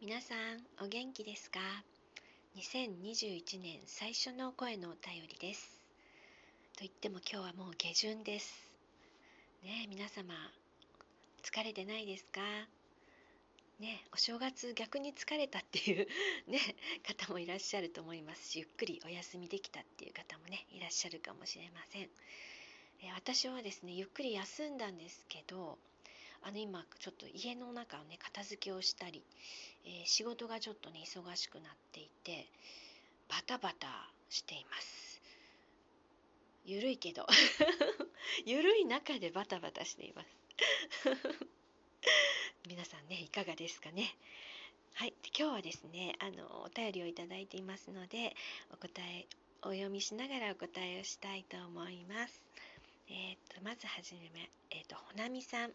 皆さんお元気ですか？2021年最初の声のお便りです。と言っても今日はもう下旬です。ね皆様疲れてないですか？ねお正月逆に疲れたっていう ね方もいらっしゃると思います。しゆっくりお休みできたっていう方もねいらっしゃるかもしれません。私はですねゆっくり休んだんですけどあの今ちょっと家の中をね片付けをしたり、えー、仕事がちょっとね忙しくなっていてバタバタしています。ゆるいけど。ゆるい中でバタバタしています。皆さんねいかがですかね？はい。今日はですねあのお便りをいただいていますのでお答えお読みしながらお答えをしたいと思います。えーと、まずはじめ、えーと、ほなみさん。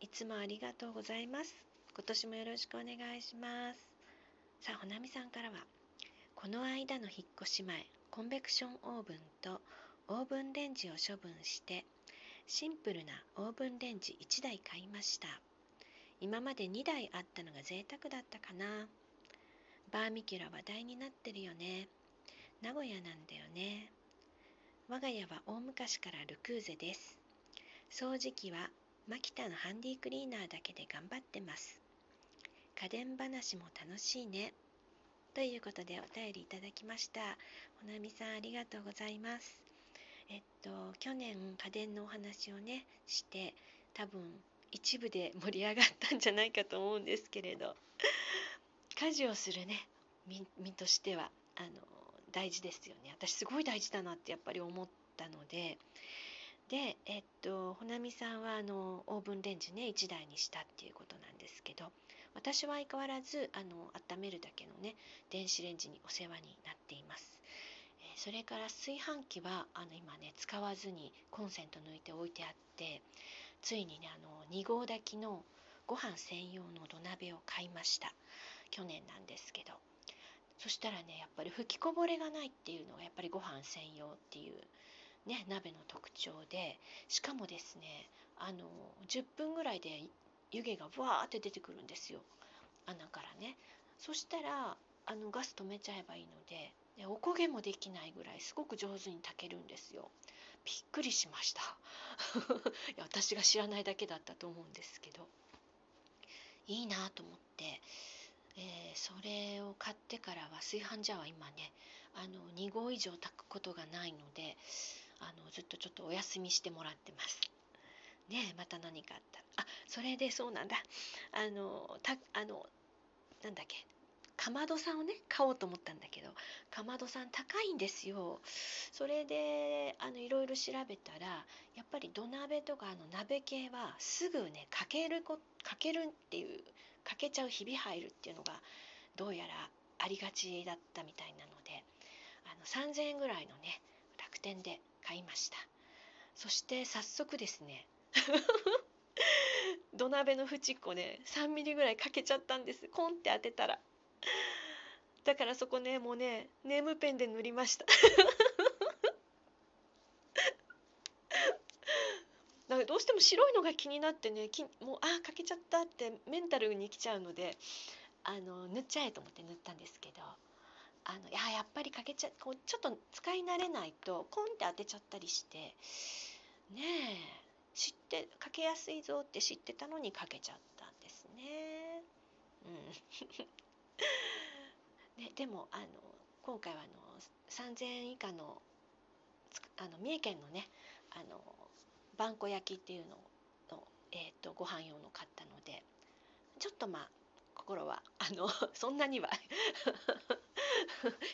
いつもありがとうございます。今年もよろしくお願いします。さあ、ほなみさんからは、この間の引っ越し前、コンベクションオーブンとオーブンレンジを処分して、シンプルなオーブンレンジ1台買いました。今まで2台あったのが贅沢だったかな。バーミキュラ話題になってるよね。名古屋なんだよね。我が家は大昔からルクーゼです。掃除機はマキタのハンディクリーナーだけで頑張ってます。家電話も楽しいね。ということでお便りいただきました。ほなみさんありがとうございます。えっと、去年家電のお話をね、して多分一部で盛り上がったんじゃないかと思うんですけれど、家事をするね、身としては、あの、大事ですよね。私すごい大事だなってやっぱり思ったので、で、えっと、ほなみさんはあのオーブンレンジね1台にしたっていうことなんですけど私は相変わらずあの温めるだけのね電子レンジにお世話になっています、えそれから炊飯器はあの今ね使わずにコンセント抜いて置いてあってついにねあの2合炊きのご飯専用の土鍋を買いました。去年なんですけど。そしたらねやっぱり吹きこぼれがないっていうのがやっぱりご飯専用っていうね、鍋の特徴でしかもですねあの10分ぐらいで湯気がブワーって出てくるんですよ。穴からね。そしたらあのガス止めちゃえばいいのででおこげもできないぐらいすごく上手に炊けるんですよ。びっくりしました。いや私が知らないだけだったと思うんですけど。いいなと思って、えー、それを買ってからは炊飯ジャーは今ねあの2合以上炊くことがないのであのずっとちょっとお休みしてもらってます。ねまた何かあったら。あそれでそうなんだ。あのたあのなんだっけ。かまどさんをね買おうと思ったんだけどかまどさん高いんですよ。それであのいろいろ調べたらやっぱり土鍋とかあの鍋系はすぐねかけるこかけるっていうかけちゃうひび入るっていうのがどうやらありがちだったみたいなのであの3000円ぐらいのね楽天で買いました。そして早速ですね 土鍋の縁っこね3ミリぐらいかけちゃったんです。コンって当てたら。だからそこねもうねネームペンで塗りました。なんかどうしても白いのが気になってねきもうああかけちゃったってメンタルにきちゃうのであの塗っちゃえと思って塗ったんですけど。あのいややっぱりかけちゃこうちょっと使い慣れないとコンって当てちゃったりしてねえ知ってかけやすいぞって知ってたのにかけちゃったんですね。うん、ねでもあの今回はあの3,000円以下のあの三重県のねあのばんこ焼きっていうのの、えーとご飯用の買ったのでちょっとまあ心はあの そんなには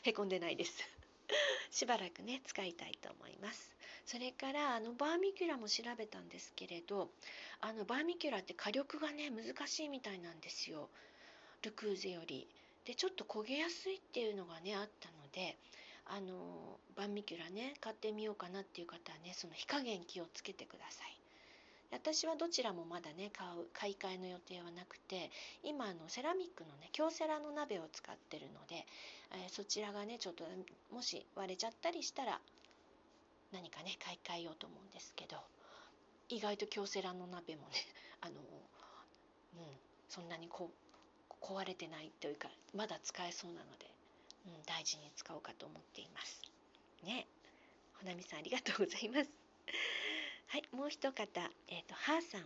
へこんでないです。しばらくね使いたいと思います。それからあのバーミキュラも調べたんですけれどあのバーミキュラって火力がね難しいみたいなんですよ。ルクーゼより。でちょっと焦げやすいっていうのがねあったのであのバーミキュラね買ってみようかなっていう方はねその火加減気をつけてください。私はどちらもまだね買う買い替えの予定はなくて今あのセラミックのね京セラの鍋を使ってるので、えー、そちらがねちょっともし割れちゃったりしたら何かね買い替えようと思うんですけど意外と京セラの鍋もね あのうんそんなにこ壊れてないというかまだ使えそうなので、うん、大事に使おうかと思っています。ね。ほなみさんありがとうございます。はいもう一方えっ、ー、とはーさん。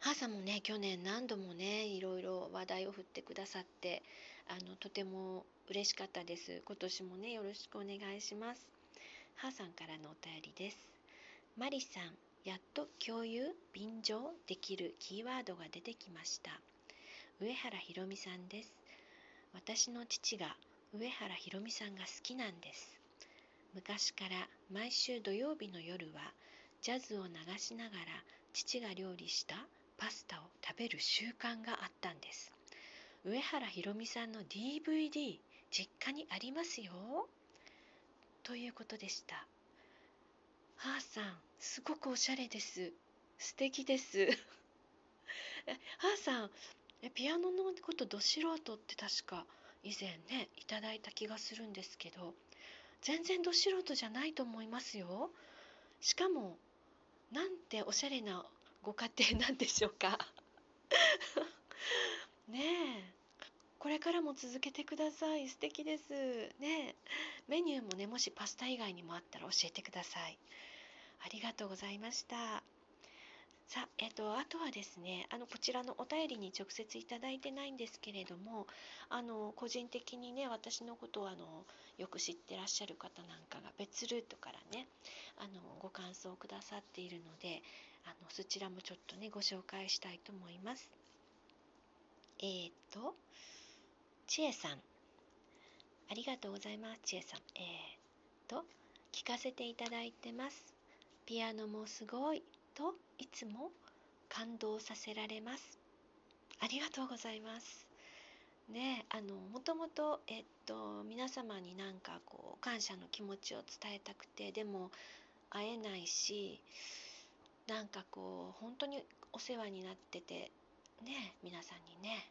はーさんもね去年何度もねいろいろ話題を振ってくださってあのとても嬉しかったです。今年もねよろしくお願いします。はーさんからのお便りです。マリさんやっと共有便乗できるキーワードが出てきました。上原ひろみさんです。私の父が上原ひろみさんが好きなんです。昔から毎週土曜日の夜はジャズを流しながら父が料理したパスタを食べる習慣があったんです。上原ひろみさんの DVD 実家にありますよ。ということでした。はーさんすごくおしゃれです。素敵です。はーさんピアノのことど素人って確か以前ねいただいた気がするんですけど全然ど素人じゃないと思いますよ。しかもなんておしゃれなご家庭なんでしょうか。ねえ。これからも続けてください。素敵です。ねメニューもねもしパスタ以外にもあったら教えてください。ありがとうございました。さあ、えっと、あとはですね、あの、こちらのお便りに直接いただいてないんですけれども、あの、個人的にね、私のことをあの、よく知ってらっしゃる方なんかが別ルートからね、あの、ご感想をくださっているので、あの、そちらもちょっとね、ご紹介したいと思います。えー、っと、ちえさん。ありがとうございます、ちえさん。えー、っと、聞かせていただいてます。ピアノもすごい。といつも感動させられます。ありがとうございます。ねあのもともと、えっと、皆様になんかこう感謝の気持ちを伝えたくてでも会えないしなんかこう本当にお世話になっててね皆さんにね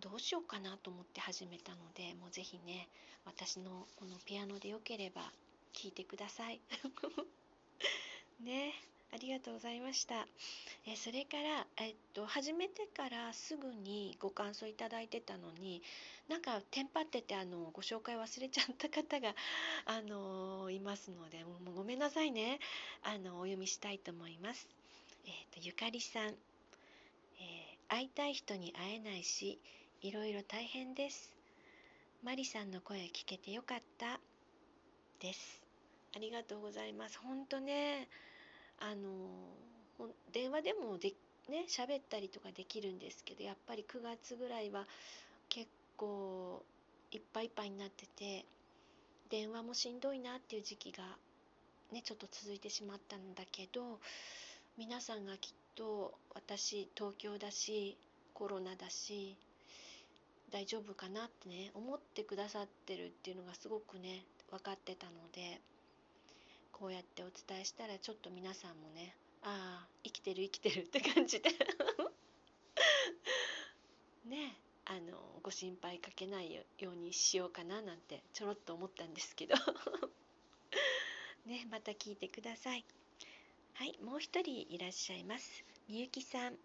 どうしようかなと思って始めたのでもうぜひね私のこのピアノでよければ聴いてください ねありがとうございました。えそれから、えっと、始めてからすぐにご感想いただいてたのに、なんかテンパっててあのご紹介忘れちゃった方が、あのいますので、もうごめんなさいね。あのお読みしたいと思います。えっと、ゆかりさん、えー、会いたい人に会えないし、いろいろ大変です。マリさんの声聞けてよかった。です。ありがとうございます。本当ね。あの電話でもでね喋ったりとかできるんですけどやっぱり9月ぐらいは結構いっぱいいっぱいになってて電話もしんどいなっていう時期がねちょっと続いてしまったんだけど皆さんがきっと私東京だしコロナだし大丈夫かなってね思ってくださってるっていうのがすごくね分かってたのでこうやってお伝えしたらちょっと皆さんもねああ生きてる生きてる って感じで。ねあのご心配かけないようにしようかななんてちょろっと思ったんですけど。ねまた聞いてください。はいもう一人いらっしゃいます。みゆきさん。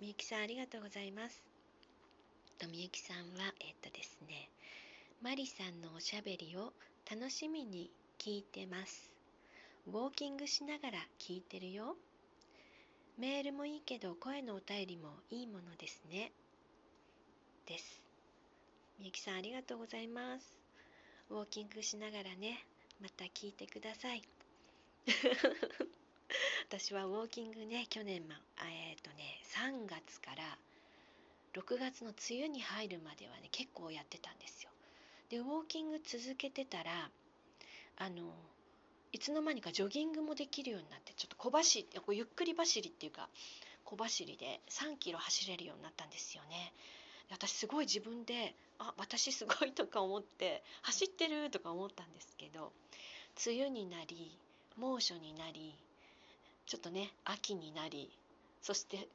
みゆきさんありがとうございます。とみゆきさんはえっとですねマリさんのおしゃべりを楽しみに聞いてます。ウォーキングしながら聞いてるよ。メールもいいけど声のお便りもいいものですね。です。みゆきさんありがとうございます。ウォーキングしながらね、また聞いてください。私はウォーキングね、去年、ま、えっ、ー、とね、3月から6月の梅雨に入るまではね、結構やってたんですよ。で、ウォーキング続けてたら、あの、いつの間にかジョギングもできるようになってちょっと小走りゆっくり走りっていうか小走りで3キロ走れるようになったんですよね。私すごい自分であ私すごいとか思って走ってるとか思ったんですけど梅雨になり猛暑になりちょっとね秋になりそして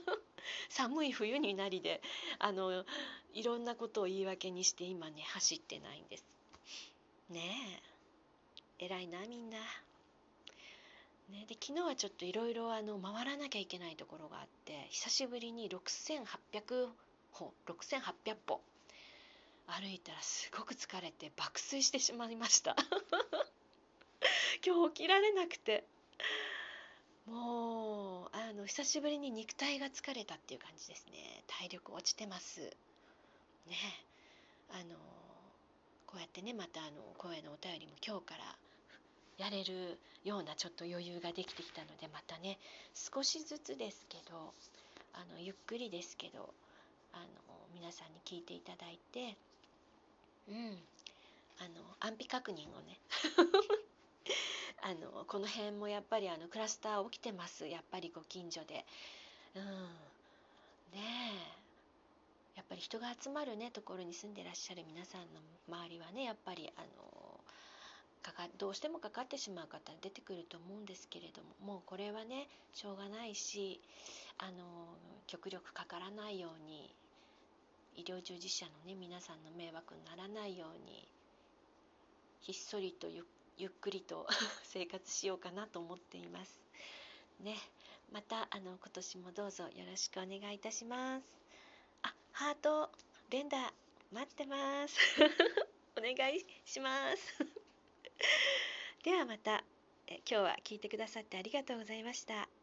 寒い冬になりであのいろんなことを言い訳にして今ね走ってないんです。ねえ偉いなみんな。ね、で昨日はちょっといろいろ回らなきゃいけないところがあって久しぶりに6800歩6800歩歩いたらすごく疲れて爆睡してしまいました。今日起きられなくて。もうあの久しぶりに肉体が疲れたっていう感じですね。体力落ちてます。ねあのこうやってねまたあの声のお便りも今日からやれるようなちょっと余裕ができてきたのでまたね少しずつですけどあのゆっくりですけどあの皆さんに聞いていただいてうんあの安否確認をね あのこの辺もやっぱりあのクラスター起きてます。やっぱりご近所で。うん。ねえ。やっぱり人が集まるねところに住んでらっしゃる皆さんの周りはねやっぱりあのかかどうしてもかかってしまう方出てくると思うんですけれどももうこれはねしょうがないしあの極力かからないように医療従事者のね皆さんの迷惑にならないようにひっそりとゆっくりと 生活しようかなと思っています。ね、またあの今年もどうぞよろしくお願いいたします。あ、ハート、連打待ってます。お願いします。ではまた今日は聞いてくださってありがとうございました。